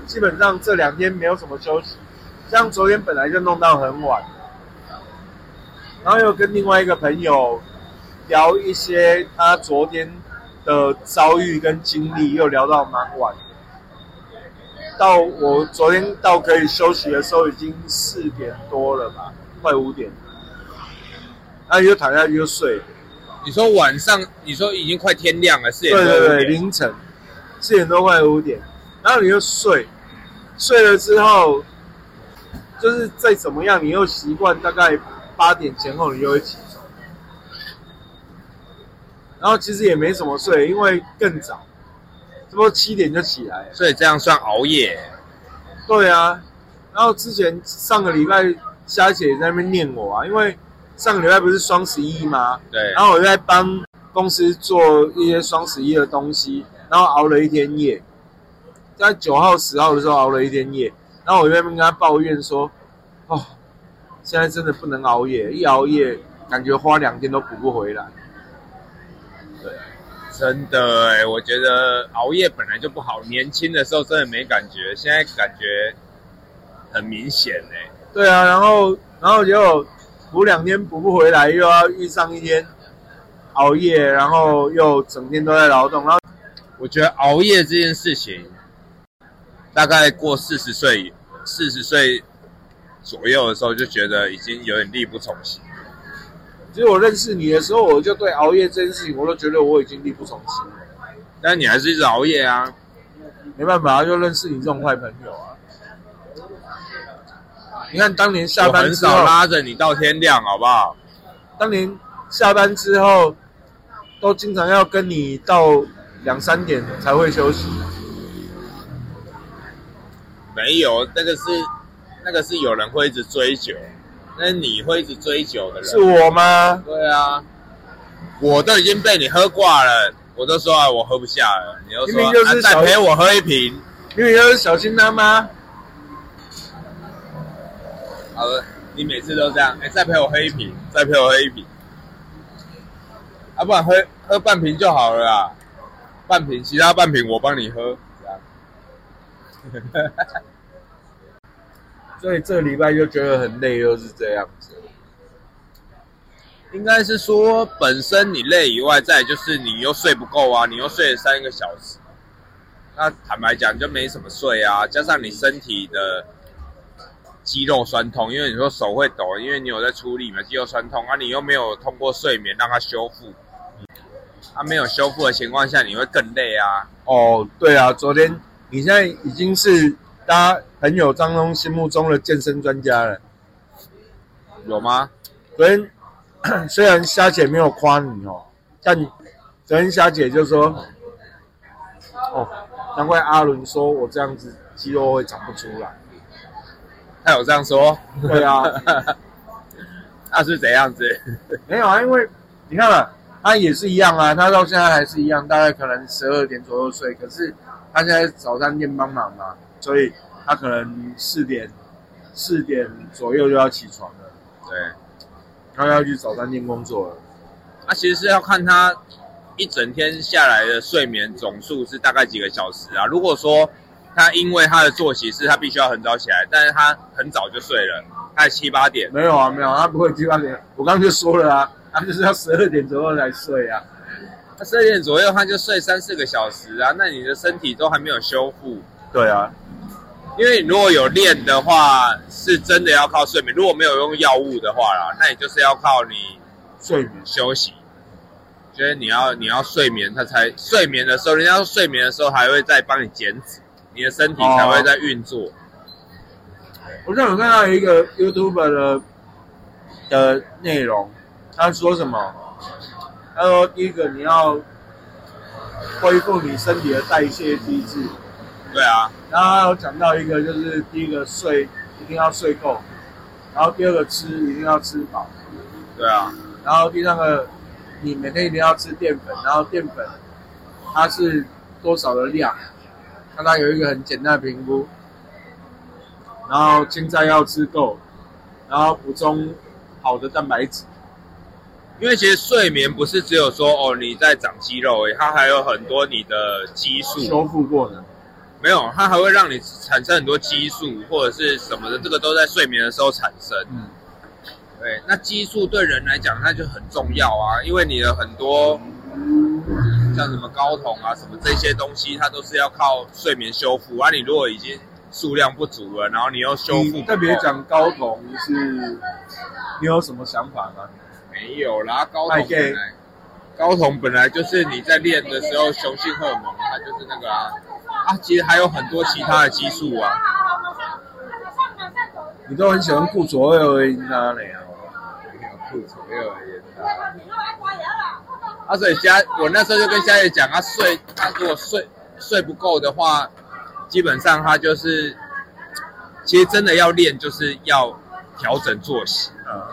基本上这两天没有什么休息，像昨天本来就弄到很晚，然后又跟另外一个朋友聊一些他昨天的遭遇跟经历，又聊到蛮晚。到我昨天到可以休息的时候，已经四点多了吧，快五点，然后又躺下去就睡。你说晚上，你说已经快天亮了，四点对多对对，凌晨四点多快五点，然后你就睡，睡了之后，就是再怎么样，你又习惯大概八点前后你就会起床，然后其实也没怎么睡，因为更早，差不多七点就起来了。所以这样算熬夜。对啊，然后之前上个礼拜虾姐在那边念我啊，因为上个礼拜不是双十一吗？对，然后我就在帮公司做一些双十一的东西，然后熬了一天夜，在九号、十号的时候熬了一天夜，然后我就在那边跟他抱怨说，哦，现在真的不能熬夜，一熬夜感觉花两天都补不回来。真的哎，我觉得熬夜本来就不好，年轻的时候真的没感觉，现在感觉很明显哎。对啊，然后然后结果补两天补不回来，又要遇上一天熬夜，然后又整天都在劳动，然后我觉得熬夜这件事情，大概过四十岁、四十岁左右的时候，就觉得已经有点力不从心。其实我认识你的时候，我就对熬夜这件事情，我都觉得我已经力不从心了。但你还是一直熬夜啊？没办法，就认识你这种坏朋友啊。你看当年下班之后，少拉着你到天亮，好不好？当年下班之后，都经常要跟你到两三点才会休息。没有，那个是那个是有人会一直追酒，那你会一直追酒的人。是我吗？对啊，我都已经被你喝挂了，我都说啊，我喝不下了，你又说明明就是啊再小陪我喝一瓶。因为就是小心他吗。好了，你每次都这样，哎、再陪我喝一瓶，再陪我喝一瓶，啊，不然喝喝半瓶就好了啦，半瓶，其他半瓶我帮你喝。所以这个礼拜就觉得很累，又是这样子。应该是说本身你累以外，再就是你又睡不够啊，你又睡了三个小时，那坦白讲就没什么睡啊，加上你身体的肌肉酸痛，因为你说手会抖，因为你有在出力嘛，肌肉酸痛啊，你又没有通过睡眠让它修复，它、没有修复的情况下，你会更累啊。哦，对啊，昨天你现在已经是大家朋友当中心目中的健身专家了。有吗？昨天 虽然虾姐没有夸你哦，但昨天虾姐就说，哦，难怪阿伦说我这样子肌肉会长不出来。他有这样说？对啊，那是怎样子？没有啊，因为你看嘛，他也是一样啊，他到现在还是一样，大概可能十二点左右睡，可是他现在早餐店帮忙嘛，所以他可能四点四点左右就要起床了，对。他要去早餐店工作了。那、其实是要看他一整天下来的睡眠总数是大概几个小时啊。如果说他因为他的作息是他必须要很早起来，但是他很早就睡了，大概七八点，没有啊，没有，他不会七八点，我刚刚就说了啊，他就是要十二点左右才睡啊。他十二点左右他就睡三四个小时啊，那你的身体都还没有修复。对啊，因为你如果有练的话，是真的要靠睡眠；如果没有用药物的话啦，那你就是要靠你睡眠休息。觉得你要你要睡眠，他才睡眠的时候，人家说睡眠的时候还会再帮你减脂，你的身体才会在运作。我上有看到一个 YouTube 的的内容，他说什么？他说第一个你要恢复你身体的代谢机制，对啊，然后他有讲到一个就是第一个睡一定要睡够，然后第二个吃一定要吃饱，对啊，然后第三个你每天一定要吃淀粉，然后淀粉它是多少的量，看它有一个很简单的评估，然后青菜要吃够，然后补充好的蛋白质。因为其实睡眠不是只有说哦你在长肌肉而已，它还有很多你的激素。修复过的。没有，它还会让你产生很多激素或者是什么的，这个都在睡眠的时候产生。嗯，对，那激素对人来讲，那就很重要啊，因为你的很多像什么睾酮啊，什么这些东西，它都是要靠睡眠修复啊。你如果已经数量不足了，然后你又修复特别够讲睾酮是，你有什么想法吗？没有啦，睾太酮本来睾酮本来就是你在练的时候雄性荷尔蒙，它就是那个啊。啊，其实还有很多其他的激素啊。你都很喜欢顾左右而言他呢啊。顾左右而言他啊，所以家我那时候就跟夏叶讲，他睡他如果睡睡不够的话，基本上他就是，其实真的要练就是要调整作息，啊，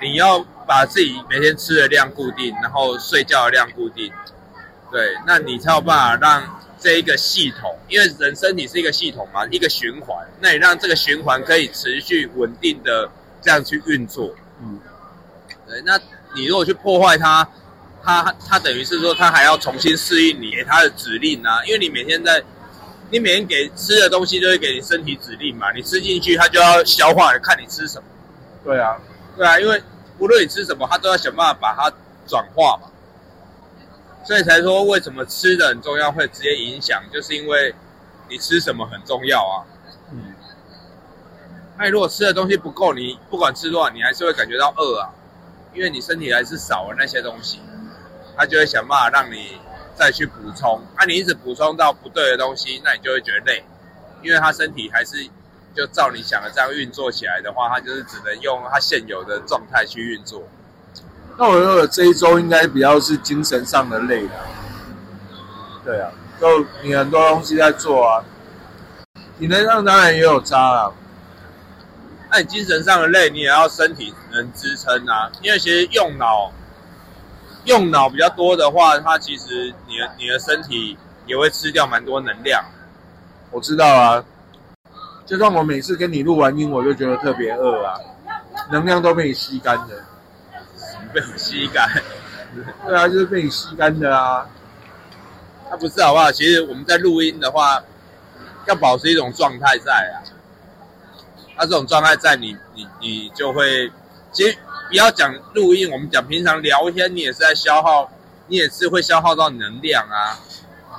你要把自己每天吃的量固定，然后睡觉的量固定，对，那你才有办法让这一个系统，因为人身体是一个系统嘛，一个循环，那你让这个循环可以持续稳定的这样去运作，嗯，对，那你如果去破坏它，它它等于是说它还要重新适应你给它的指令啊，因为你每天在，你每天给吃的东西就会给你身体指令嘛，你吃进去它就要消化，看你吃什么，对啊，对啊，因为无论你吃什么，它都要想办法把它转化嘛，所以才说为什么吃的很重要，会直接影响，就是因为你吃什么很重要啊。嗯，那你如果吃的东西不够，你不管吃多少，你还是会感觉到饿啊，因为你身体还是少了那些东西，它就会想办法让你再去补充。啊，你一直补充到不对的东西，那你就会觉得累，因为它身体还是就照你想的这样运作起来的话，它就是只能用它现有的状态去运作。那我觉得这一周应该比较是精神上的累的。对啊，就你很多东西在做啊，体能上当然也有差了。那你精神上的累，你也要身体能支撑啊。因为其实用脑用脑比较多的话，它其实你的你的身体也会吃掉蛮多能量。我知道啊，就算我每次跟你录完音，我就觉得特别饿啊，能量都被你吸干的。被我吸干。对啊，就是被你吸干的啊。那不是好不好？其实我们在录音的话，要保持一种状态在啊。那这种状态在你，你你就会，其实不要讲录音，我们讲平常聊天，你也是在消耗，你也是会消耗到能量啊。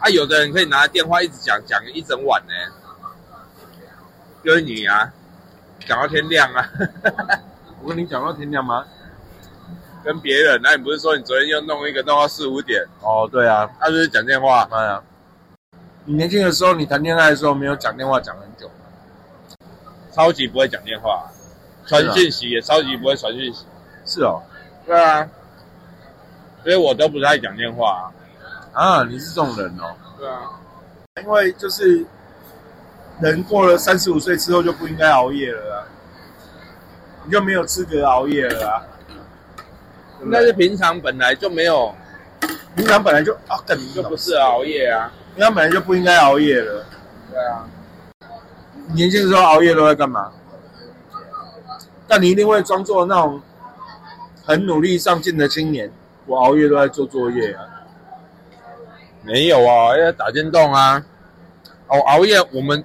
啊，有的人可以拿着电话一直讲讲一整晚呢，就是你啊，讲到天亮啊。我跟你讲到天亮吗？跟别人，那你不是说你昨天又弄一个弄到四五点？哦，对啊，他就是讲电话，哎呀，你年轻的时候，你谈恋爱的时候没有讲电话讲很久。超级不会讲电话，传讯息也超级不会传讯息。是哦，对啊，所以我都不太讲电话、啊，你是这种人哦。对啊，因为就是人过了三十五岁之后就不应该熬夜了啊，你就没有资格熬夜了啊。对不对应该是平常本来就没有，平常本来就啊，根本就不是熬夜啊。平常本来就不应该熬夜了。对啊，年轻的时候熬夜都在干嘛？但你一定会装作那种很努力上进的青年。我熬夜都在做作业啊。没有啊，要打电动啊。哦，熬夜我们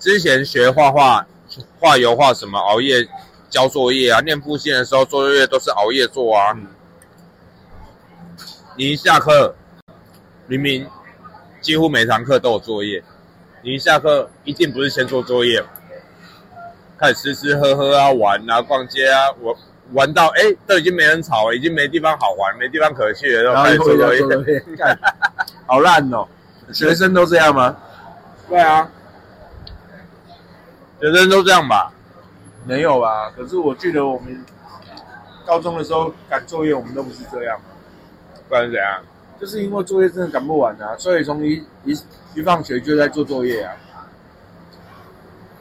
之前学画画、画油画什么，熬夜交作业啊，念复线的时候做作业都是熬夜做啊。嗯你一下课，明明几乎每堂课都有作业，你一下课一定不是先做作业，开始吃吃喝喝啊、玩啊、逛街啊，我玩到哎都已经没人吵了，已经没地方好玩，没地方可去了，然后开始做作业。好烂哦！学生都这样吗？对啊，学生都这样吧？没有吧？可是我记得我们高中的时候赶作业，我们都不是这样，不然是怎样？就是因为作业真的赶不完啊，所以从一一一放学就在做作业啊。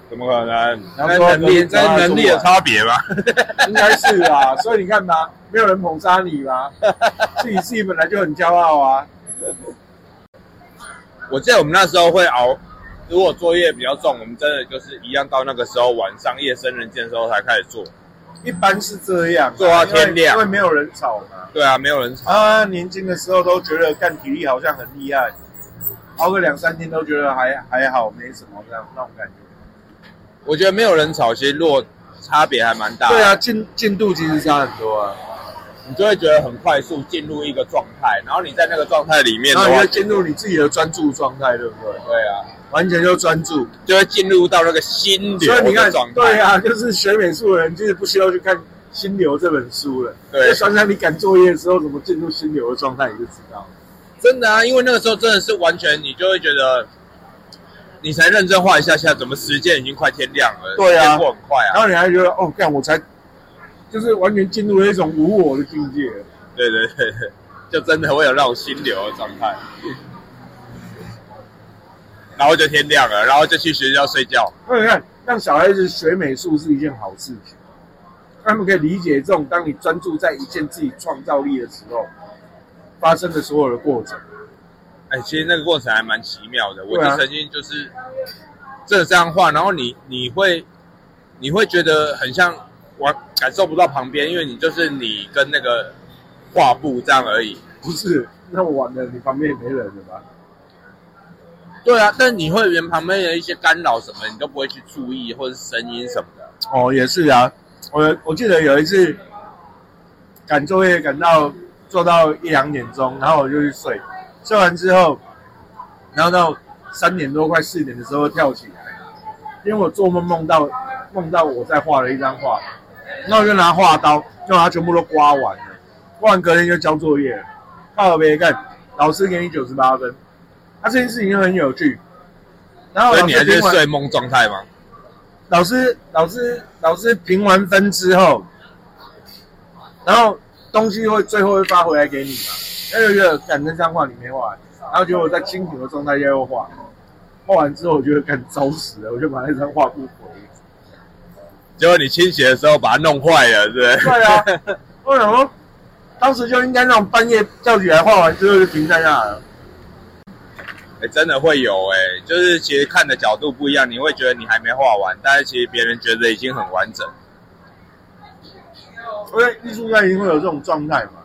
怎么可能？那能力，等那能力有差别吧？应该是啊，所以你看吧，没有人捧杀你吧？自己自己本来就很骄傲啊。我记得我们那时候会熬，如果作业比较重，我们真的就是一样到那个时候晚上夜深人静的时候才开始做。一般是这样啊，做到天亮因为因为没有人吵嘛。对啊，没有人吵。啊，年轻的时候都觉得干体力好像很厉害，熬个两三天都觉得还还好，没什么这样那种感觉。我觉得没有人吵，其实落差别还蛮大。对啊，，进进度其实差很多啊。你就会觉得很快速进入一个状态，然后你在那个状态里面然后你会，进入你自己的专注状态，对不对？对啊，完全就专注。就会进入到那个心流所以你看的状，态。对啊，就是学美术的人，就是不需要去看《心流》这本书了。对就想想你赶作业的时候怎么进入心流的状态，你就知道了。真的啊，因为那个时候真的是完全，你就会觉得，你才认真画一下下，怎么时间已经快天亮了？对啊过很快啊。然后你还觉得哦，干我才，就是完全进入了一种无我的境界了。对对对对，就真的会有那种心流的状态。然后就天亮了，然后就去学校睡觉。那你看，让小孩子学美术是一件好事情，他们可以理解这种当你专注在一件自己创造力的时候发生的所有的过程。哎，其实那个过程还蛮奇妙的。我就曾经就是这样画，然后你你会你会觉得很像我感受不到旁边，因为你就是你跟那个画布这样而已。不是，那么晚了，你旁边也没人了吧？对啊，但你会连旁边的一些干扰什么，你都不会去注意，或者声音什么的。哦，也是啊，我我记得有一次赶作业赶到做到一两点钟，然后我就去睡，睡完之后，然后到三点多快四点的时候跳起来，因为我做梦梦到梦到我在画了一张画，然后我就拿画刀就把它全部都刮完了，刮完隔天就交作业了，靠别干，老师给你九十八分，啊这件事情就很有趣，然后所以你还是睡梦状态吗？老师老师老师评完分之后，然后东西会最后会发回来给你嘛？那就觉得赶那张画你没画完，然后结果在清醒的状态下又画，画完之后我觉得赶糟死了，我就把那张画不回。结果你清洗的时候把它弄坏了，对不对？对啊，为什么，当时就应该那种半夜叫起来画完之后就停在那了。哎、真的会有哎、就是其实看的角度不一样，你会觉得你还没画完，但是其实别人觉得已经很完整。因为艺术家一定会有这种状态嘛，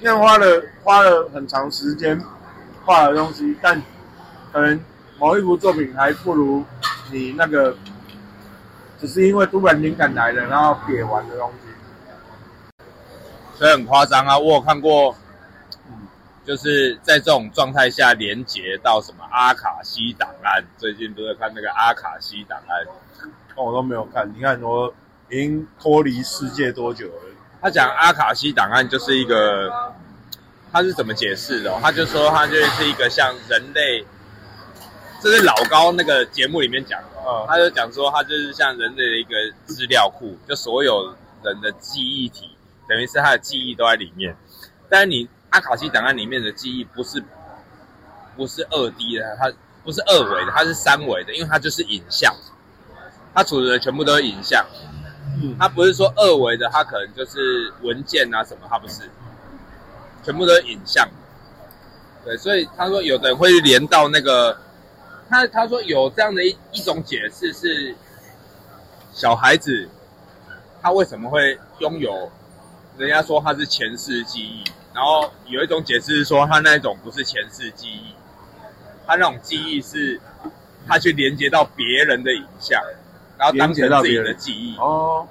因为花了花了很长时间画的东西，但可能某一幅作品还不如你那个只是因为突然灵感来了，然后写完的东西。所以很夸张啊！我有看过，嗯，就是在这种状态下连接到什么阿卡西档案。最近不是看那个阿卡西档案，哦，我都没有看，你看我已经脱离世界多久了？他讲阿卡西档案就是一个，他是怎么解释的哦、他就说他就是一个像人类，这是老高那个节目里面讲的哦，嗯他就讲说他就是像人类的一个资料库，就所有人的记忆体，等于是他的记忆都在里面。但是你阿卡西档案里面的记忆不是不是二 D 的，它不是二维的，它是三维的，因为它就是影像，它储存的全部都是影像。嗯，它不是说二维的，它可能就是文件啊什么，它不是，全部都是影像。对，所以他说有的人会连到那个，他他说有这样的一一种解释是，小孩子他为什么会拥有，人家说他是前世记忆，然后有一种解释是说他那一种不是前世记忆，他那种记忆是他去连接到别人的影像，然后当成自己的记忆。哦，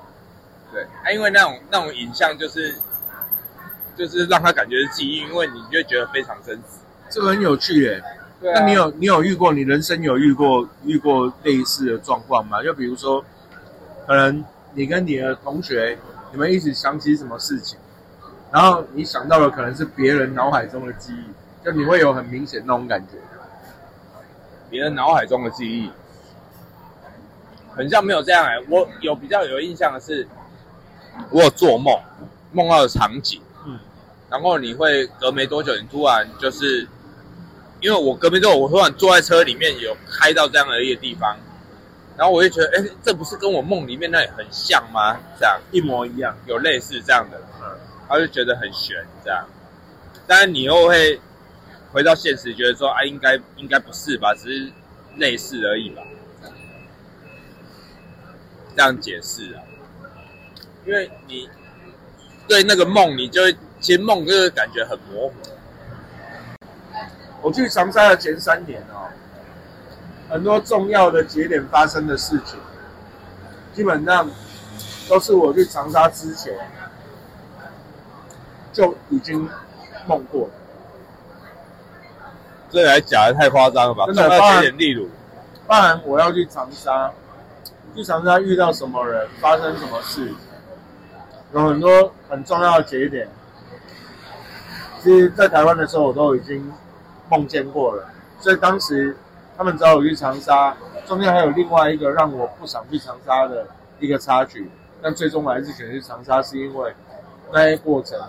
对，啊，因为那种那种影像就是就是让他感觉是记忆，因为你就觉得非常真实。这个很有趣耶。对那你有你有遇过你人生有遇过遇过类似的状况吗？就比如说，可能你跟你的同学，你们一起想起什么事情，然后你想到的可能是别人脑海中的记忆，就你会有很明显那种感觉。别人脑海中的记忆，很像没有这样哎、我有比较有印象的是，我有做梦，梦到的场景，嗯，然后你会隔没多久，你突然就是，因为我隔没多久，我突然坐在车里面有开到这样的一个地方，然后我就觉得，哎、这不是跟我梦里面那里很像吗？这样。一模一样。有类似这样。的，嗯，他就觉得很悬这样，但是你又会回到现实，觉得说啊，应该应该不是吧，只是类似而已吧，这样解释啊，因为你对那个梦，你就会其实梦就是感觉很模糊，我去长沙的前三年哦，很多重要的节点发生的事情，基本上都是我去长沙之前就已经梦过了。这还假的太夸张了吧？真的重要节点例如，当然，我要去长沙，去长沙遇到什么人，发生什么事，有很多很重要的节点。其实，在台湾的时候，我都已经梦见过了。所以当时他们找我去长沙，中间还有另外一个让我不想去长沙的一个插曲，但最终我还是选去长沙，是因为那些过程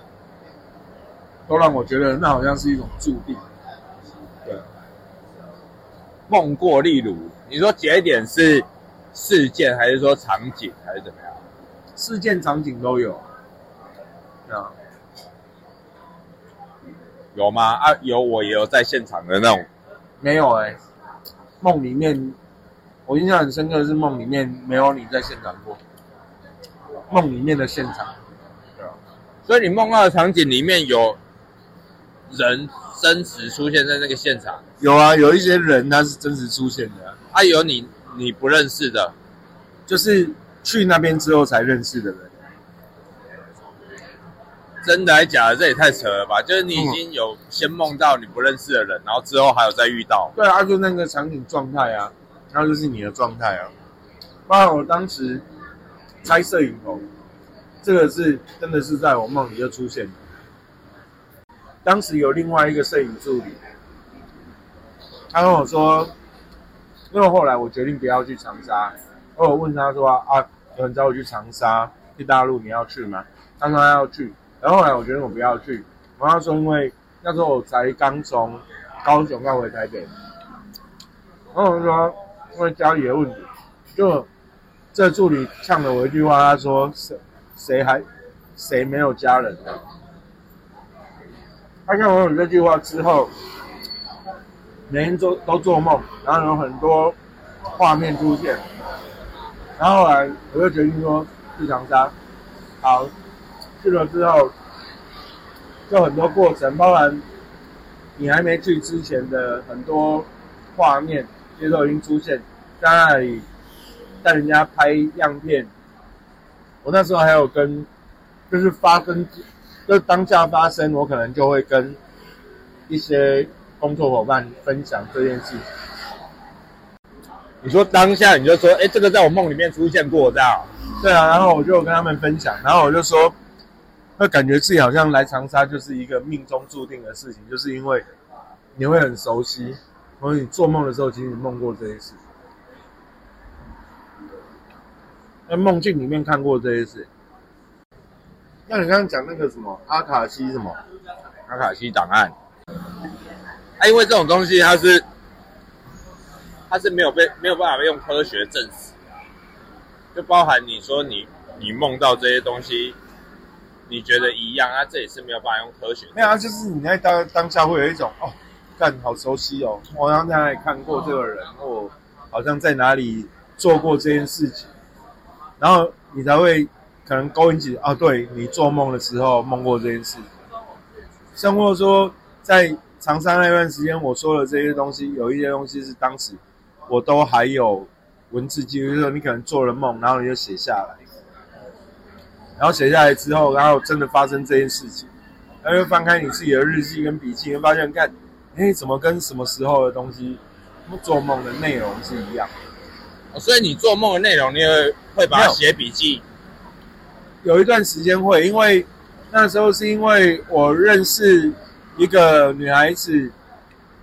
都让我觉得那好像是一种注定。对。梦过例如，你说节点是事件，还是说场景，还是怎么样？事件场景都有。啊，有吗？啊，有，我也有在现场的那种。没有哎、梦里面我印象很深刻的是梦里面没有你在现场过，梦里面的现场，对啊，所以你梦到的场景里面有人真实出现在那个现场，有啊，有一些人他是真实出现的啊、啊，有你你不认识的，就是去那边之后才认识的人。真的还假的？这也太扯了吧！就是你已经有先梦到你不认识的人，然后之后还有再遇到，对啊，就那个场景状态啊，然后就是你的状态啊。包括我当时拆摄影棚，这个是真的是在我梦里就出现。当时有另外一个摄影助理，他跟我说，因为后来我决定不要去长沙，我问他说啊，有人找我去长沙，去大陆，你要去吗？他说他要去，然后后来我决定我不要去，然后他说因为那时候我才刚从高雄要回台北，然后我说因为家里的问题，就这助理呛了我一句话，他说谁谁还谁没有家人？他看我有这句话之后，每天做都做梦，然后有很多画面出现，然后后来我就决定说去长沙，好，去了之后，就很多过程，包含你还没去之前的很多画面，其实都已经出现在那里，带人家拍样片。我那时候还有跟，就是发生，就是当下发生，我可能就会跟一些工作伙伴分享这件事情。你说当下你就说，哎，这个在我梦里面出现过，这样。对啊，然后我就跟他们分享，然后我就说，那感觉自己好像来长沙就是一个命中注定的事情，就是因为你会很熟悉，然后你做梦的时候，其实你梦过这些事，在梦境里面看过这些事。那你刚刚讲那个什么阿卡西什么，阿卡西档案。啊，因为这种东西它是它是没有被没有办法用科学证实，就包含你说你你梦到这些东西，你觉得一样，那这也是没有办法用科学。没有啊，就是你在当当下会有一种哦，干好熟悉哦，我好像在哪里看过这个人，或好像在哪里做过这件事情，然后你才会可能勾引起啊，对你做梦的时候梦过这件事情，像或者说在长沙那段时间我说的这些东西，有一些东西是当时我都还有文字记录，就是说你可能做了梦，然后你就写下来，然后写下来之后，然后真的发生这件事情。然后又翻开你自己的日记跟笔记，会发现看，哎，怎么跟什么时候的东西做梦的内容是一样的？哦所以你做梦的内容，你也会会把写笔记。有一段时间会，因为那时候是因为我认识一个女孩子，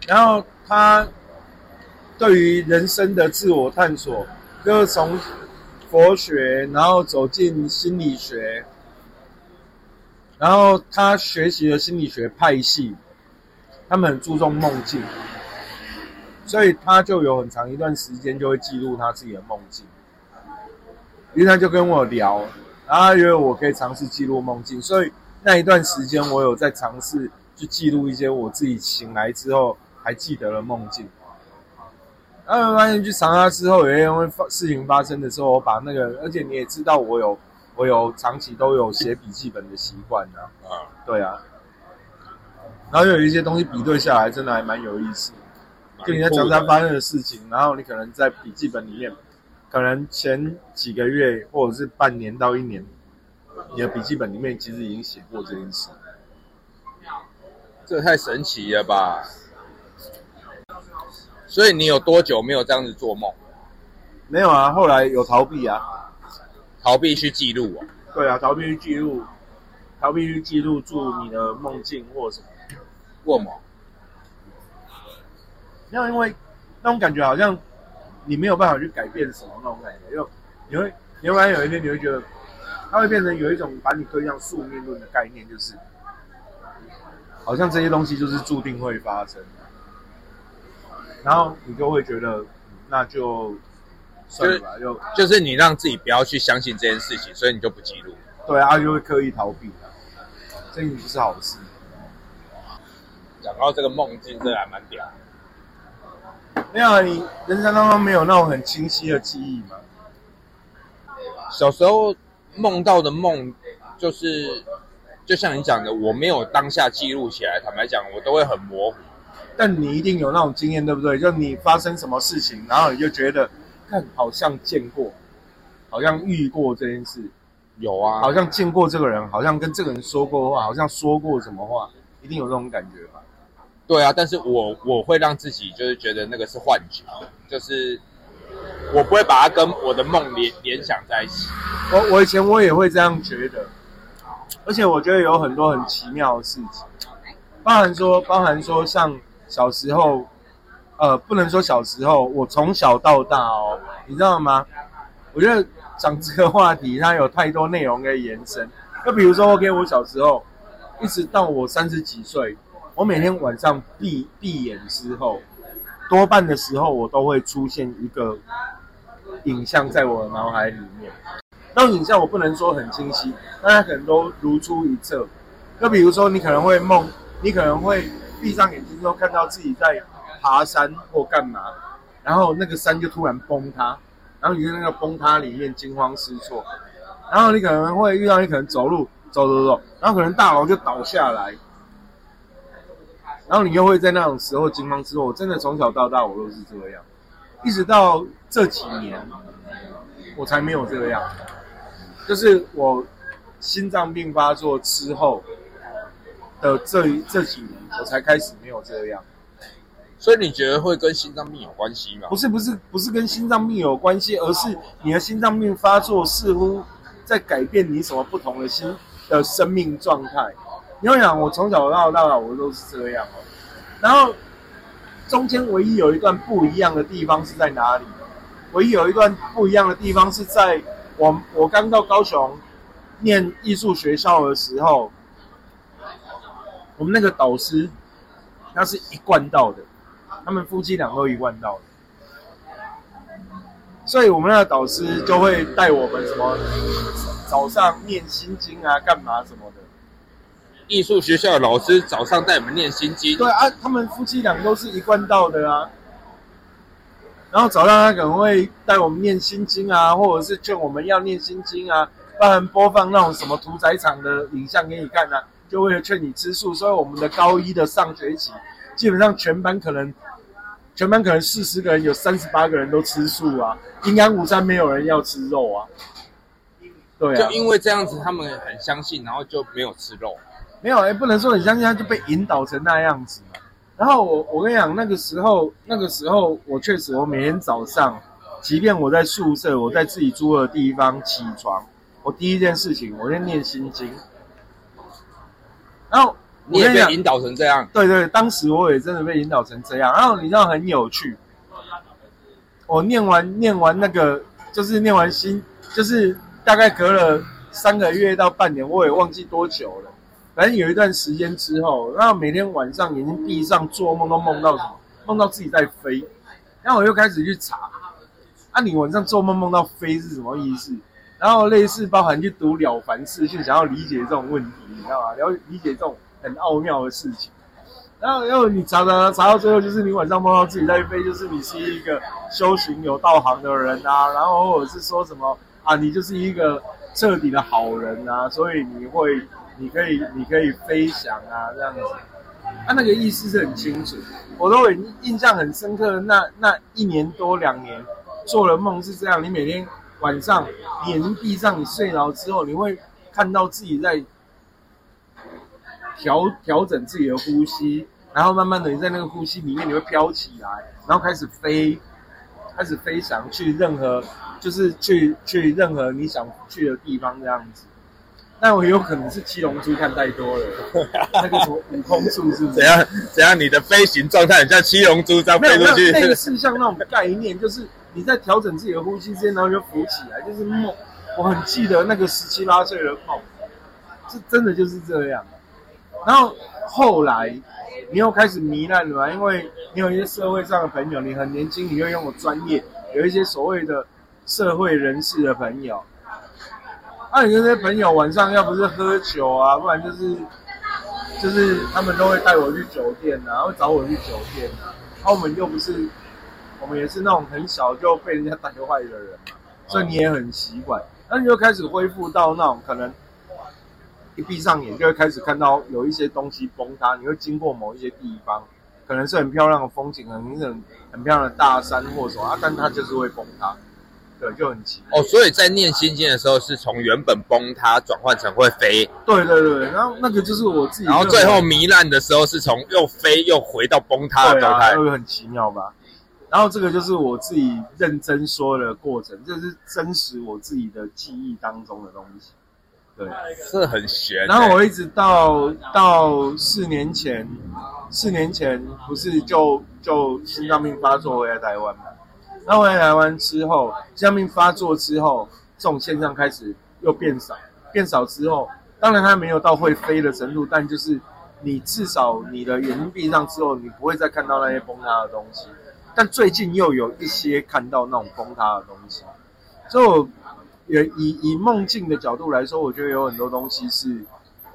然后她对于人生的自我探索，就是从佛学，然后走进心理学，然后他学习了心理学派系，他们很注重梦境，所以他就有很长一段时间就会记录他自己的梦境。于是他就跟我聊，然后她觉得我可以尝试记录梦境，所以那一段时间我有在尝试去记录一些我自己醒来之后还记得的梦境。然后发现去长沙之后，有一些会发事情发生的时候，我把那个，而且你也知道我有我有长期都有写笔记本的习惯啊，啊，对啊，然后又有一些东西比对下来，真的还蛮有意思。跟你在常常发生的事情，然后你可能在笔记本里面，可能前几个月或者是半年到一年，你的笔记本里面其实已经写过这件事。这太神奇了吧！所以你有多久没有这样子做梦？没有啊，后来有逃避啊，逃避去记录啊。对啊，逃避去记录，逃避去记录住你的梦境或什么。过吗？没有，因为那种感觉好像你没有办法去改变什么那种感觉，就你会，你会发现有一天你会觉得，它会变成有一种把你推向宿命论的概念，就是好像这些东西就是注定会发生，然后你就会觉得那就算了吧，就就是你让自己不要去相信这件事情，所以你就不记录。对啊，就会刻意逃避，这也不是好事。讲到这个梦境，这还蛮屌。没有，你人生当中没有那种很清晰的记忆吗？小时候梦到的梦，就是就像你讲的，我没有当下记录起来。坦白讲，我都会很模糊。但你一定有那种经验，对不对？就你发生什么事情，然后你就觉得，看好像见过，好像遇过这件事，有啊，好像见过这个人，好像跟这个人说过话，好像说过什么话，一定有这种感觉吧？对啊，但是我我会让自己就是觉得那个是幻觉，就是我不会把它跟我的梦联联想在一起。我我以前我也会这样觉得，而且我觉得有很多很奇妙的事情，包含说包含说像小时候，呃，不能说小时候，我从小到大哦，你知道吗？我觉得讲这个话题，它有太多内容可以延伸。就比如说，OK，我小时候一直到我三十几岁。我每天晚上闭闭眼之后，多半的时候我都会出现一个影像在我的脑海里面。那种影像我不能说很清晰，但它可能都如出一辙。就比如说，你可能会梦，你可能会闭上眼睛之后看到自己在爬山或干嘛，然后那个山就突然崩塌，然后你在那个崩塌里面惊慌失措。然后你可能会遇到你可能走路走走走，然后可能大楼就倒下来。然后你又会在那种时候惊慌失措。我真的从小到大我都是这样，一直到这几年，我才没有这样。就是我心脏病发作之后的这这几年，我才开始没有这样。所以你觉得会跟心脏病有关系吗？不是，不是，不是跟心脏病有关系，而是你的心脏病发作似乎在改变你什么不同的心的生命状态。你要想，我从小到大，我都是这样哦。然后中间唯一有一段不一样的地方是在哪里？唯一有一段不一样的地方是在我我刚到高雄念艺术学校的时候，我们那个导师他是一贯道的，他们夫妻俩都一贯道的，所以我们那个导师就会带我们什么早上念心经啊，干嘛什么的。艺术学校的老师早上带我们念心经。对啊，他们夫妻俩都是一贯道的啊。然后早上他可能会带我们念心经啊，或者是劝我们要念心经啊，不然播放那种什么屠宰场的影像给你看啊，就为了劝你吃素。所以我们的高一的上学期，基本上全班可能全班可能四十个人有三十八个人都吃素啊，营养午餐没有人要吃肉啊。对啊，就因为这样子，他们很相信，然后就没有吃肉。没有，哎，不能说很相信，他就被引导成那样子嘛。然后我，我跟你讲，那个时候，那个时候，我确实，我每天早上，即便我在宿舍，我在自己租的地方起床，我第一件事情，我在念心经。然后你也被引导成这样？对对，当时我也真的被引导成这样。然后你知道很有趣，我念完念完那个，就是念完心，就是大概隔了三个月到半年，我也忘记多久了。反正有一段时间之后，然后每天晚上眼睛闭上做梦都梦到什么？梦到自己在飞。然后我又开始去查，啊，你晚上做梦梦到飞是什么意思？然后类似包含去读《了凡四训》，想要理解这种问题，你知道吗？了理解这种很奥妙的事情。然后，然后你查查查到最后，就是你晚上梦到自己在飞，就是你是一个修行有道行的人啊。然后或者是说什么啊，你就是一个彻底的好人啊，所以你会。你可以，你可以飞翔啊，这样子。他那个意思是很清楚，我都很印象很深刻的那那一年多两年做的梦是这样，你每天晚上你眼睛闭上，你睡着之后，你会看到自己在调调整自己的呼吸，然后慢慢的你在那个呼吸里面你会飘起来，然后开始飞，开始飞翔去任何就是去去任何你想去的地方这样子。那我有可能是七龙珠看太多了，那个什么悟空术是不是怎？样怎样？你的飞行状态很像七龙珠这样飞出去，类似像那种概念，就是你在调整自己的呼吸之间，然后就浮起来，就是梦。我很记得那个十七八岁的梦，是真的就是这样。然后后来你又开始糜烂了嘛，因为你有一些社会上的朋友，你很年轻，你又拥有专业，有一些所谓的社会人士的朋友。啊，你这些朋友晚上要不是喝酒啊，不然就是就是他们都会带我去酒店啊，会找我去酒店啊。啊，我们又不是，我们也是那种很小就被人家带坏的人嘛，所以你也很习惯。那你就开始恢复到那种可能一闭上眼就会开始看到有一些东西崩塌，你会经过某一些地方，可能是很漂亮的风景，可能是很很漂亮的大山或什么啊，但它就是会崩塌，对，就很奇怪。哦，所以在念心经的时候，是从原本崩塌转换成会飞，对对对，然后那个就是我自己，然后最后糜烂的时候是从又飞又回到崩塌的状态。那个很奇妙吧？然后这个就是我自己认真说的过程，这是真实我自己的记忆当中的东西。对，这很悬欸。然后我一直到到四年前，四年前不是就就心脏病发作回来台湾嘛？那回来台湾之后，心脏病发作之后，这种现象开始又变少，变少之后，当然它没有到会飞的程度，但就是你至少你的眼睛闭上之后，你不会再看到那些崩塌的东西。但最近又有一些看到那种崩塌的东西，所以我也以以梦境的角度来说，我觉得有很多东西是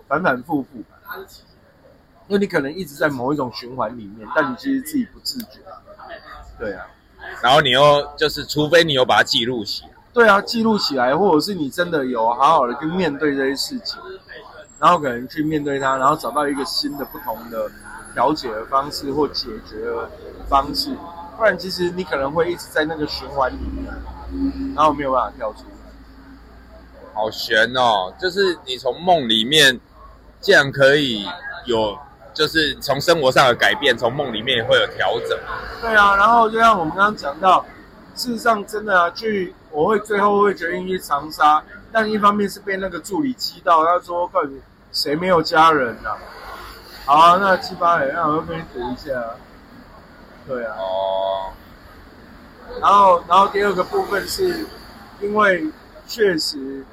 反反复复，因为你可能一直在某一种循环里面，但你其实自己不自觉。对啊，然后你又就是，除非你有把它记录起来，对啊，记录起来，或者是你真的有好好的去面对这些事情，然后可能去面对它，然后找到一个新的不同的调解的方式或解决的方式，不然其实你可能会一直在那个循环里面，然后没有办法跳出。好悬哦！就是你从梦里面，竟然可以有，就是从生活上的改变，从梦里面也会有调整。对啊，然后就像我们刚刚讲到，事实上真的啊，去我会最后会决定去长沙，但一方面是被那个助理激到，他说：“到底，谁没有家人啊？”好啊，那七八人，那我就跟你赌一下。对啊，哦，然后然后第二个部分是，因为确实，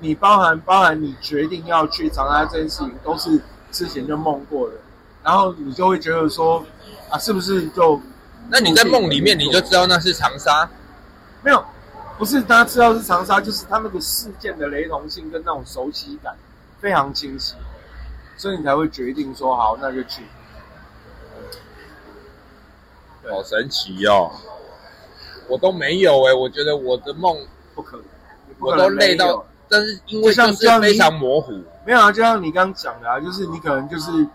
你包含包含你决定要去长沙这件事情，都是之前就梦过的，然后你就会觉得说，啊，是不是就那你在梦里面你就知道那是长沙，没有？不是大家知道是长沙，就是他那个事件的雷同性跟那种熟悉感非常清晰，所以你才会决定说好，那就去。对好神奇哦！我都没有哎、我觉得我的梦不可能，我都累到，但是因为就是非常模糊，没有啊，就像你刚刚讲的啊，就是你可能就是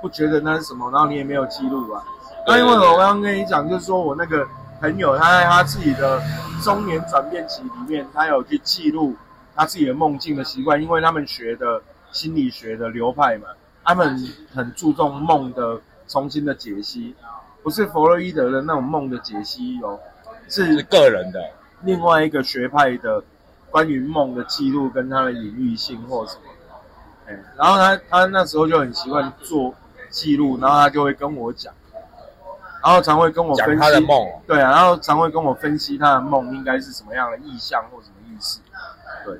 不觉得那是什么，然后你也没有记录啊。那因为我刚刚跟你讲，就是说我那个朋友，他在他自己的中年转变期里面，他有去记录他自己的梦境的习惯，因为他们学的心理学的流派嘛，他们很注重梦的重新的解析，不是弗洛伊德的那种梦的解析哦，是是个人的。另外一个学派的关于梦的记录跟它的隐喻性或什么，哎，然后他他那时候就很习惯做记录，然后他就会跟我讲，然后常会跟我分析他的梦，对啊，然后常会跟我分析他的梦应该是什么样的意象或什么意思，对，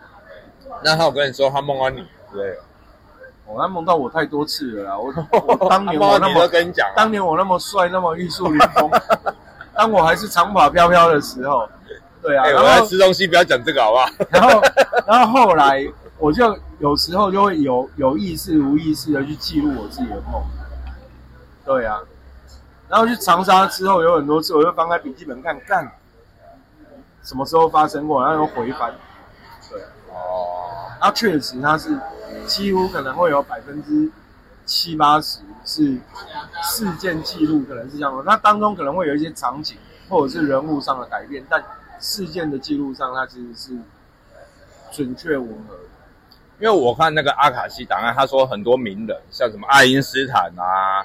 那他有跟你说他梦到你之类的，我、他梦到我太多次了啦，我 我当年我那么跟你讲啊，当年我那么帅，那么玉树临风，当我还是长发飘飘的时候，对啊，我在后吃东西，不要讲这个好不好？然后，然后后来我就有时候就会有有意识、无意识的去记录我自己的梦。对啊，然后去长沙之后有很多次，我就翻开笔记本看，看什么时候发生过，然后又回翻。哦，那确实它是几乎可能会有百分之七八十是事件记录，可能是这样的。那当中可能会有一些场景或者是人物上的改变，但事件的记录上，它其实是准确吻合。因为我看那个阿卡西档案，他说很多名人，像什么爱因斯坦啊，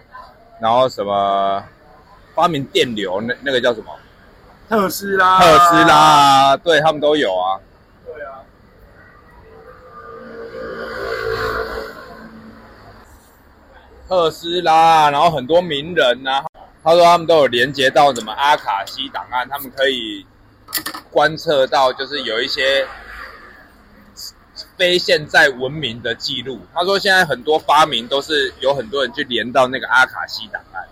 然后什么发明电流那那个叫什么特斯拉，特斯拉啊，对他们都有啊。对啊，特斯拉，然后很多名人呐、他说他们都有连接到什么阿卡西档案，他们可以观测到，就是有一些非现在文明的记录。他说现在很多发明都是有很多人去连到那个阿卡西档案。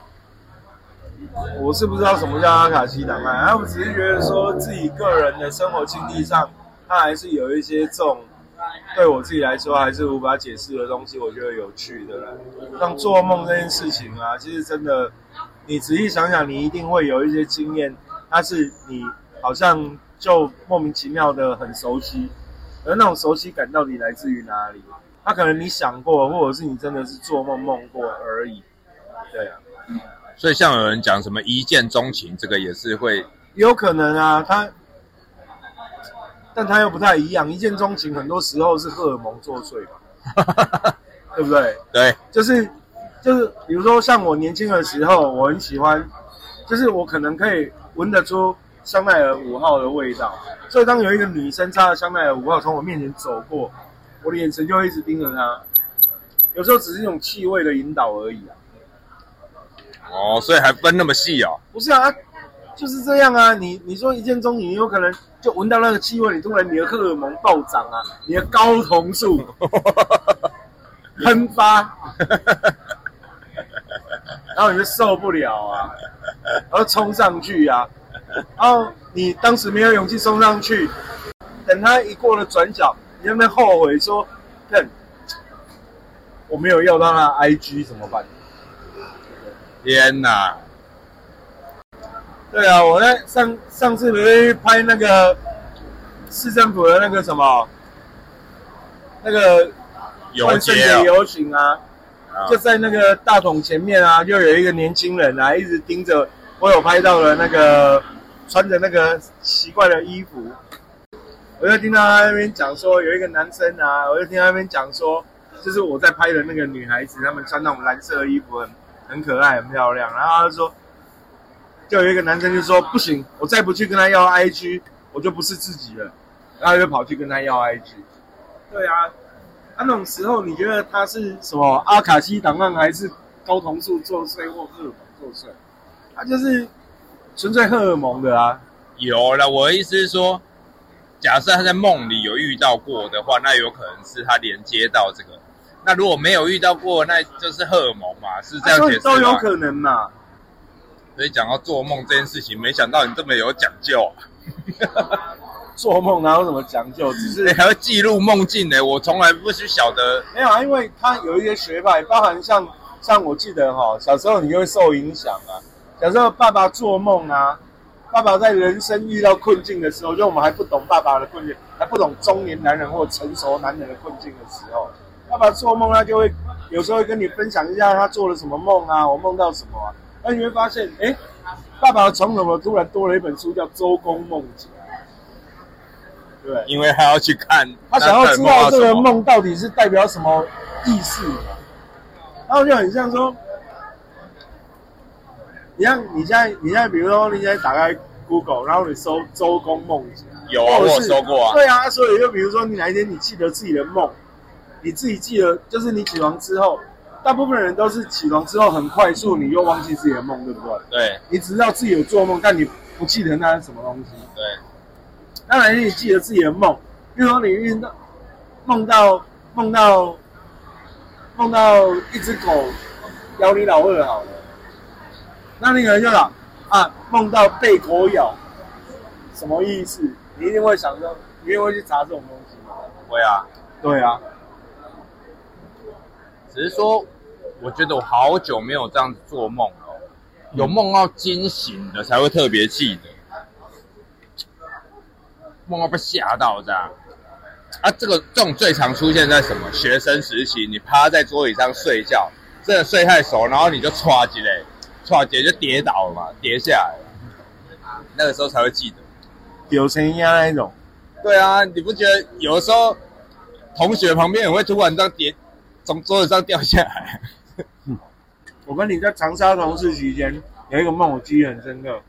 我是不知道什么叫阿卡西档案，他们只是觉得说自己个人的生活经历上，他还是有一些这种对我自己来说还是无法解释的东西，我觉得有趣的啦。像做梦这件事情啊，其实真的，你仔细想想，你一定会有一些经验，它是你好像就莫名其妙的很熟悉，而那种熟悉感到底来自于哪里？它可能你想过，或者是你真的是做梦梦过而已。对啊。所以像有人讲什么一见钟情，这个也是会有可能啊，他，但它又不太一样。一见钟情很多时候是荷尔蒙作祟吧，对不对？对就是就是，比如说像我年轻的时候，我很喜欢，就是我可能可以闻得出香奈儿五号的味道，所以当有一个女生擦着香奈儿五号从我面前走过，我的眼神就会一直盯着她。有时候只是一种气味的引导而已啊。哦，所以还分那么细哦。不是啊，就是这样啊。你你说一见钟情，有可能就闻到那个气味，你突然你的荷尔蒙暴涨啊，你的睾酮素喷发，然后你就受不了啊，然后冲上去啊，然后你当时没有勇气冲上去，等他一过了转角，你有没有后悔说，哼我没有要到他 IG 怎么办？天哪！对啊，我在上上次不是拍那个市政府的那个什么，那个有万圣节游行啊，啊就在那个大桶前面啊，就有一个年轻人啊，一直盯着我有拍到了那个穿着那个奇怪的衣服，我就听到他那边讲说有一个男生啊，我就听他那边讲说，就是我在拍的那个女孩子，她们穿那种蓝色的衣服很很可爱很漂亮，然后他就说，就有一个男生就说不行，我再不去跟他要 IG，我就不是自己了，然后就跑去跟他要 IG，对啊。啊，那种时候，你觉得他是什么阿卡西档案，还是高酮素作祟或荷尔蒙作祟？他就是纯粹荷尔蒙的啊。有了。我的意思是说，假设他在梦里有遇到过的话，那有可能是他连接到这个。那如果没有遇到过，那就是荷尔蒙嘛，是这样啊解释吗？都有可能嘛。所以讲到做梦这件事情，没想到你这么有讲究啊！做梦哪有什么讲究？只是你 还会记录梦境呢，我从来不去晓得。没有啊，因为他有一些学派，包含像像我记得哈，小时候你就会受影响啊。小时候爸爸做梦啊，爸爸在人生遇到困境的时候，就我们还不懂爸爸的困境，还不懂中年男人或成熟男人的困境的时候，爸爸做梦他就会有时候会跟你分享一下他做了什么梦啊，我梦到什么啊，那你会发现，哎，爸爸的床怎么突然多了一本书叫《周公梦解》？对。因为他要去看，他想要知道这个梦到底是代表什么意思，然后就很像说，你像你现在你现在比如说你现在打开 Google，然后你搜周公梦解，有啊，我有或者是收过啊。对啊，所以就比如说你哪一天你记得自己的梦，你自己记得，就是你起床之后，大部分人都是起床之后很快速，你又忘记自己的梦，对不对？对你只知道自己有做梦，但你不记得那是什么东西。对，当然，你记得自己的梦，比如说你遇到梦到梦到梦到一只狗咬你老二好了，那你可能就想啊，梦到被狗咬，什么意思？你一定会想说，你一定会去查这种东西吗。会啊。对啊，只是说，我觉得我好久没有这样子做梦了，有梦到惊醒的才会特别记得，梦到被吓到这样。啊，这个这种最常出现在什么？学生时期，你趴在桌椅上睡觉，真的睡太熟，然后你就歘起来，歘起来就跌倒了嘛，跌下来了，那个时候才会记得。有成压那一种，对啊，你不觉得有的时候同学旁边也会突然这样跌，从桌子上掉下来？我跟你在长沙同事期间有一个梦，我记忆很深刻。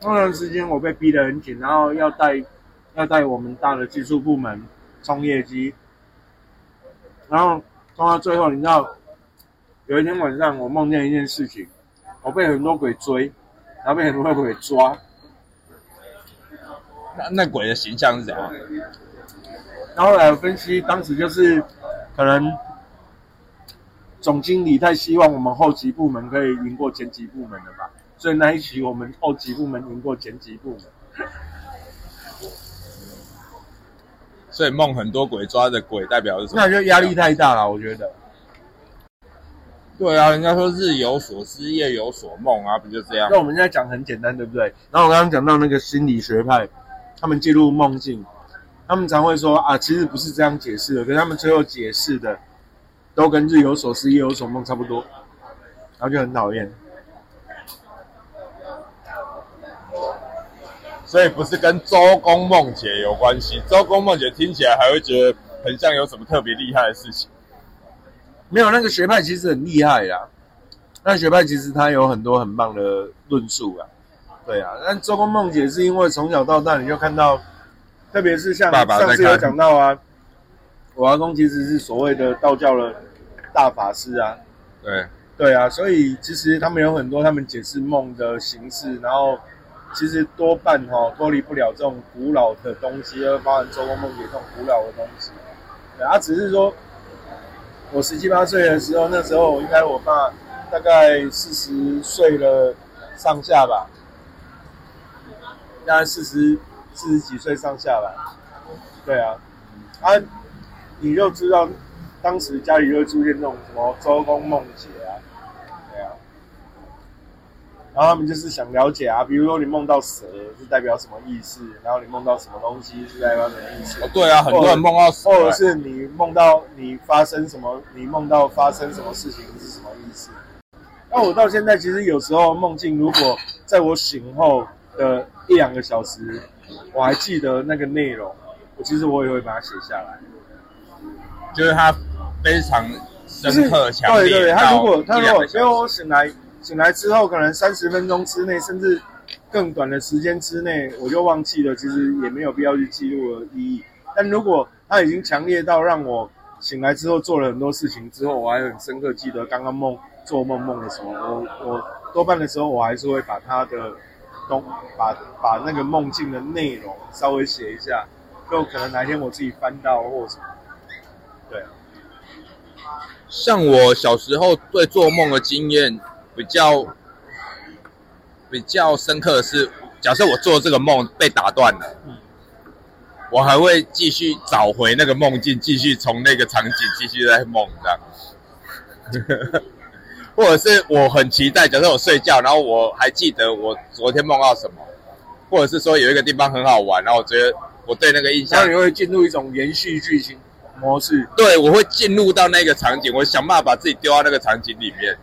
那段时间我被逼得很紧，然后要带要带我们大的技术部门冲业绩，然后冲到最后，你知道，有一天晚上我梦见一件事情，我被很多鬼追，然后被很多鬼抓，那那鬼的形象是怎样？然后后来分析，当时就是可能总经理太希望我们后级部门可以赢过前级部门了吧，所以那一期我们后级部门赢过前级部门。所以梦很多鬼抓的鬼代表是什么？那就压力太大了，我觉得。对啊，人家说日有所思，夜有所梦啊，不就这样那？我们现在讲很简单，对不对？然后我刚刚讲到那个心理学派，他们进入梦境，他们常会说啊，其实不是这样解释的，可是他们最后解释的都跟日有所思，夜有所梦差不多，然后就很讨厌。所以不是跟周公梦解有关系。周公梦解听起来还会觉得很像有什么特别厉害的事情。没有那个学派其实很厉害啦，那学派其实它有很多很棒的论述啊，对啊。但周公梦解是因为从小到大你就看到，特别是像爸爸在上次有讲到啊，我阿公其实是所谓的道教的大法师啊，对，对啊，所以其实他们有很多他们解释梦的形式，然后其实多半哈、脱离不了这种古老的东西，而包含周公梦解这种古老的东西。对啊，只是说我十七八岁的时候，那时候应该我爸大概四十岁了上下吧，大概四十四十几岁上下吧。对啊，啊，你就知道当时家里就会出现这种什么周公梦解啊，对啊，然后他们就是想了解啊，比如说你梦到蛇是代表什么意思，然后你梦到什么东西是代表什么意思，哦对啊，很多人梦到蛇或者是你梦到你发生什么，你梦到发生什么事情是什么意思？那我到现在其实有时候梦境，如果在我醒后的一两个小时，我还记得那个内容，我其实我也会把它写下来。就是他非常深刻强烈。对对，他如果他如果因为到一两个小时我醒来醒来之后，可能三十分钟之内，甚至更短的时间之内，我就忘记了，其实也没有必要去记录的意义。但如果他已经强烈到让我醒来之后做了很多事情之后，我还很深刻记得刚刚梦做梦梦的时候，我我多半的时候我还是会把他的东把把那个梦境的内容稍微写一下，就可能哪一天我自己翻到或什么。像我小时候对做梦的经验比较比较深刻的是，假设我做这个梦被打断了，嗯我还会继续找回那个梦境，继续从那个场景继续在梦这样。或者是我很期待，假设我睡觉，然后我还记得我昨天梦到什么，或者是说有一个地方很好玩，然后我觉得我对那个印象然后你会进入一种延续剧情模式。对，我会进入到那个场景，我想办法把自己丢到那个场景里面，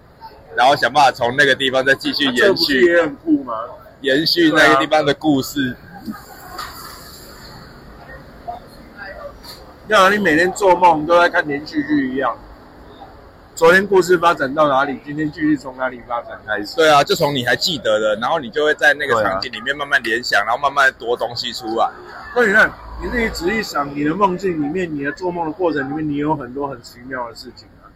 然后想办法从那个地方再继续延续不是也很酷吗？延续那个地方的故事。就好像你每天做梦都在看连续剧一样。昨天故事发展到哪里？今天继续从哪里发展开始？对啊，就从你还记得的，然后你就会在那个场景里面慢慢联想，然后慢慢多东西出来。那你看，你自己仔细想，你的梦境里面，你的做梦的过程里面，你有很多很奇妙的事情啊。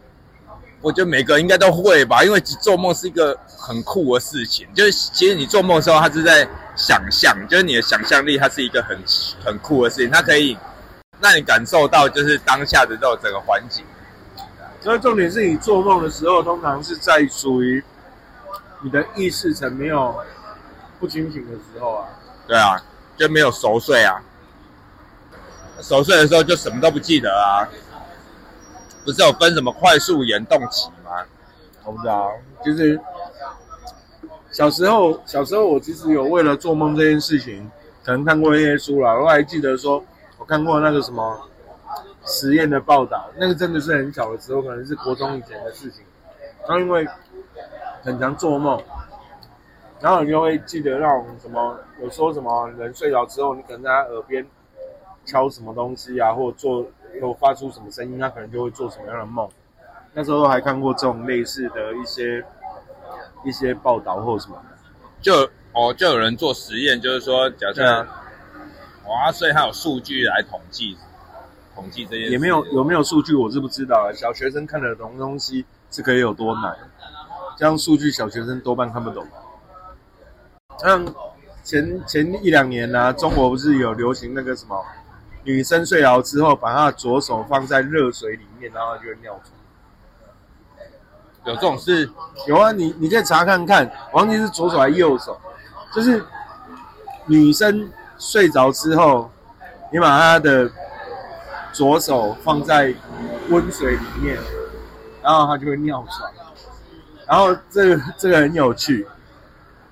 我觉得每个人应该都会吧，因为做梦是一个很酷的事情。就是其实你做梦的时候，它是在想象，就是你的想象力，它是一个很很酷的事情，它可以让你感受到就是当下的这种整个环境。所以重点是你做梦的时候，通常是在属于你的意识层没有不清醒的时候啊。对啊，就没有熟睡啊。熟睡的时候就什么都不记得啊。不是有分什么快速眼动期吗？我不知道，就是小时候，小时候我其实有为了做梦这件事情，可能看过一些书啦。我还记得说，我看过那个什么实验的报道，那个真的是很小的时候，可能是国中以前的事情。然后因为很常做梦，然后你就会记得那种什么，有说什么人睡着之后，你可能在他耳边敲什么东西啊，或者做有发出什么声音，他可能就会做什么样的梦。那时候还看过这种类似的一些一些报道或什么。就哦，就有人做实验，就是说，假设对啊，哇，所以他有数据来统计统计这件事，也没有有没有数据我是不知道啊。小学生看得懂东西是可以有多难？这样数据小学生多半看不懂。像前前一两年呢、啊，中国不是有流行那个什么，女生睡着之后把她的左手放在热水里面，然后她就会尿床。有这种事，有啊，你你可以查看看，忘记是左手还是右手，就是女生睡着之后，你把她的左手放在温水里面，然后她就会尿床。然后这个这个很有趣，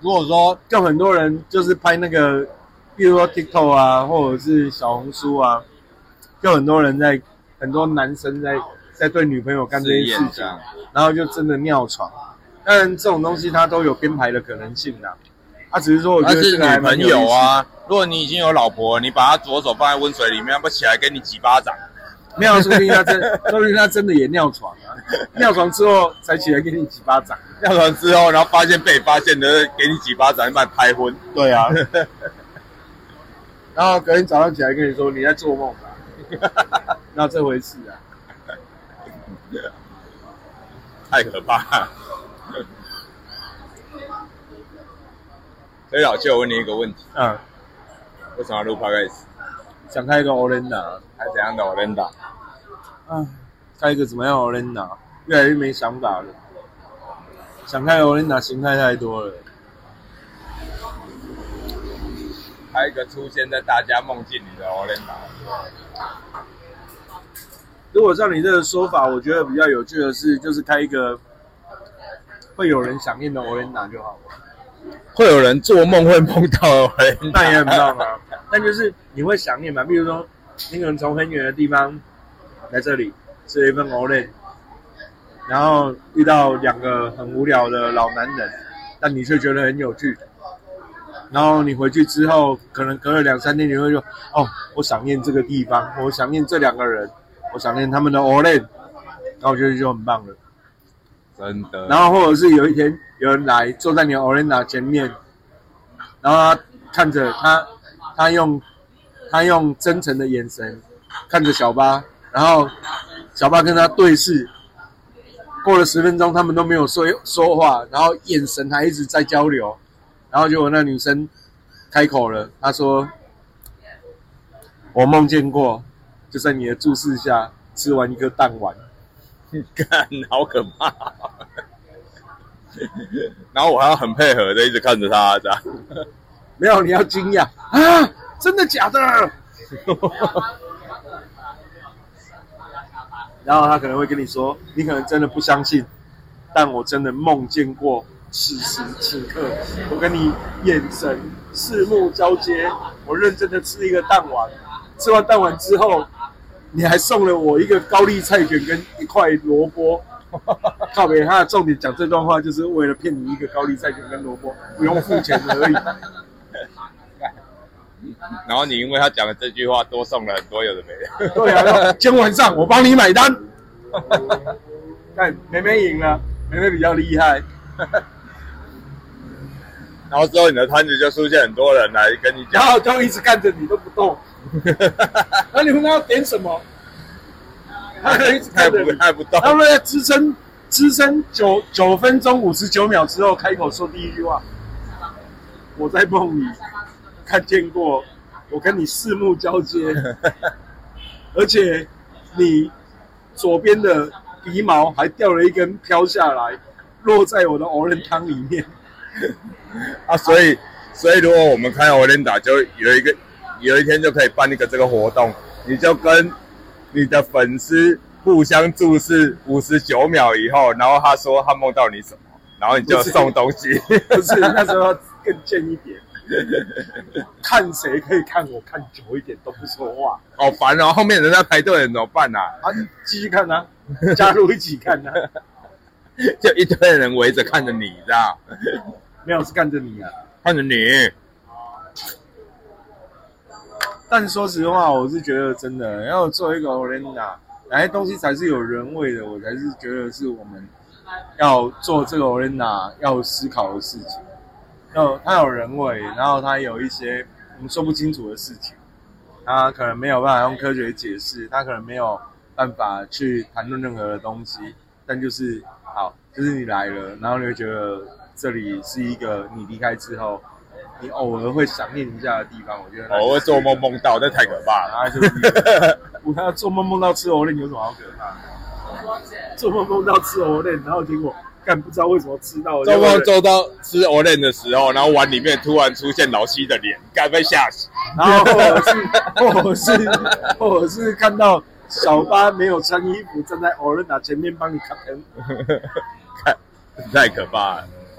如果说就很多人就是拍那个，比如说 TikTok 啊，或者是小红书啊，就很多人在很多男生在在对女朋友干这试件事情然后就真的尿床。当然，这种东西它都有编排的可能性的。啊，只是说我觉得是女朋友啊。如果你已经有老婆，你把她左手放在温水里面，她不起来给你几巴掌？没有，说不定他真，说不定他真的也尿床啊。尿床之后才起来给你几巴掌。尿床之后，然后发现被发现的，给你几巴掌，把你拍昏。对啊。然后隔天早上起来跟你说你在做梦吧，那这回事啊。太可怕了。所以老舅，我问你一个问题：嗯，为什么要录 podcast？想开一个 Olenda，还怎样的 o l e n d a 啊，开一个怎么样 Olenda？越来越没想法了。想开 Olenda 形态太多了。还有一个出现在大家梦境里的 e n d a 如果照你这个说法，我觉得比较有趣的是，就是开一个会有人想念的 Olenda 就好了。会有人做梦会梦到 e n d 那也很棒啊。但就是你会想念嘛？比如说，你可能从很远的地方来这里吃了一份 l e 然后遇到两个很无聊的老男人，但你却觉得很有趣。然后你回去之后，可能隔了两三天，你会说：“哦，我想念这个地方，我想念这两个人，我想念他们的 o l e 然后我觉得就很棒了。真的。然后或者是有一天有人来坐在你的 Olena 前面，然后他看着他，他用他用真诚的眼神看着小巴，然后小巴跟他对视，过了十分钟他们都没有说说话，然后眼神还一直在交流，然后结果那女生开口了，她说：“我梦见过，就在你的注视下吃完一颗蛋丸。”干，好可怕！然后我还要很配合的一直看着她，这样。没有，你要惊讶啊！真的假的？然后他可能会跟你说，你可能真的不相信，但我真的梦见过此时此刻，我跟你眼神四目交接，我认真的吃一个蛋丸，吃完蛋丸之后，你还送了我一个高丽菜卷跟一块萝卜。靠北，他的重点讲这段话，就是为了骗你一个高丽菜卷跟萝卜，不用付钱而已。然后你因为他讲了这句话，多送了很多有的没的。对啊，今天晚上我帮你买单。看梅梅赢了，梅梅比较厉害。然后之后你的摊子就出现很多人来跟你然讲，后就一直看着你都不动。那你们要点什么？他可以一直太不看着你，太不动。他们在支撑支撑九九分钟五十九秒之后开口说第一句话：“我在梦里看见过，我跟你四目交接，而且你左边的鼻毛还掉了一根飘下来，落在我的藕仁汤里面。啊，所以所以如果我们开 e n d a 就有一个有一天就可以办一个这个活动，你就跟你的粉丝互相注视五十九秒以后，然后他说他梦到你什么，然后你就送东西。不是那时候要更贱一点，看谁可以看我看久一点都不说话，好烦哦，后面人在排队，怎么办啊？啊，继续看啊，加入一起看啊。就一堆人围着看着你，这样没有是看着你啊。看着你。但说实话，我是觉得真的要做一个 Olenda，哪些东西才是有人味的，我才是觉得是我们要做这个 Olenda 要思考的事情。要它有人味，然后它有一些我们说不清楚的事情，它可能没有办法用科学解释，它可能没有办法去谈论任何的东西，但就是好，就是你来了，然后你会觉得这里是一个你离开之后。你偶尔会想念一下的地方，我觉得偶尔做梦梦到，那太可怕了。啊，就 是我要做梦梦到吃藕链有什么好可怕？做梦梦到吃藕链，然后结果干不知道为什么吃到。做梦做到吃藕链的时候，然后碗里面突然出现老西的脸，该被吓死。然后或者是或者是或者是看到小八没有穿衣服站在欧伦达前面帮你开灯，看 太可怕了。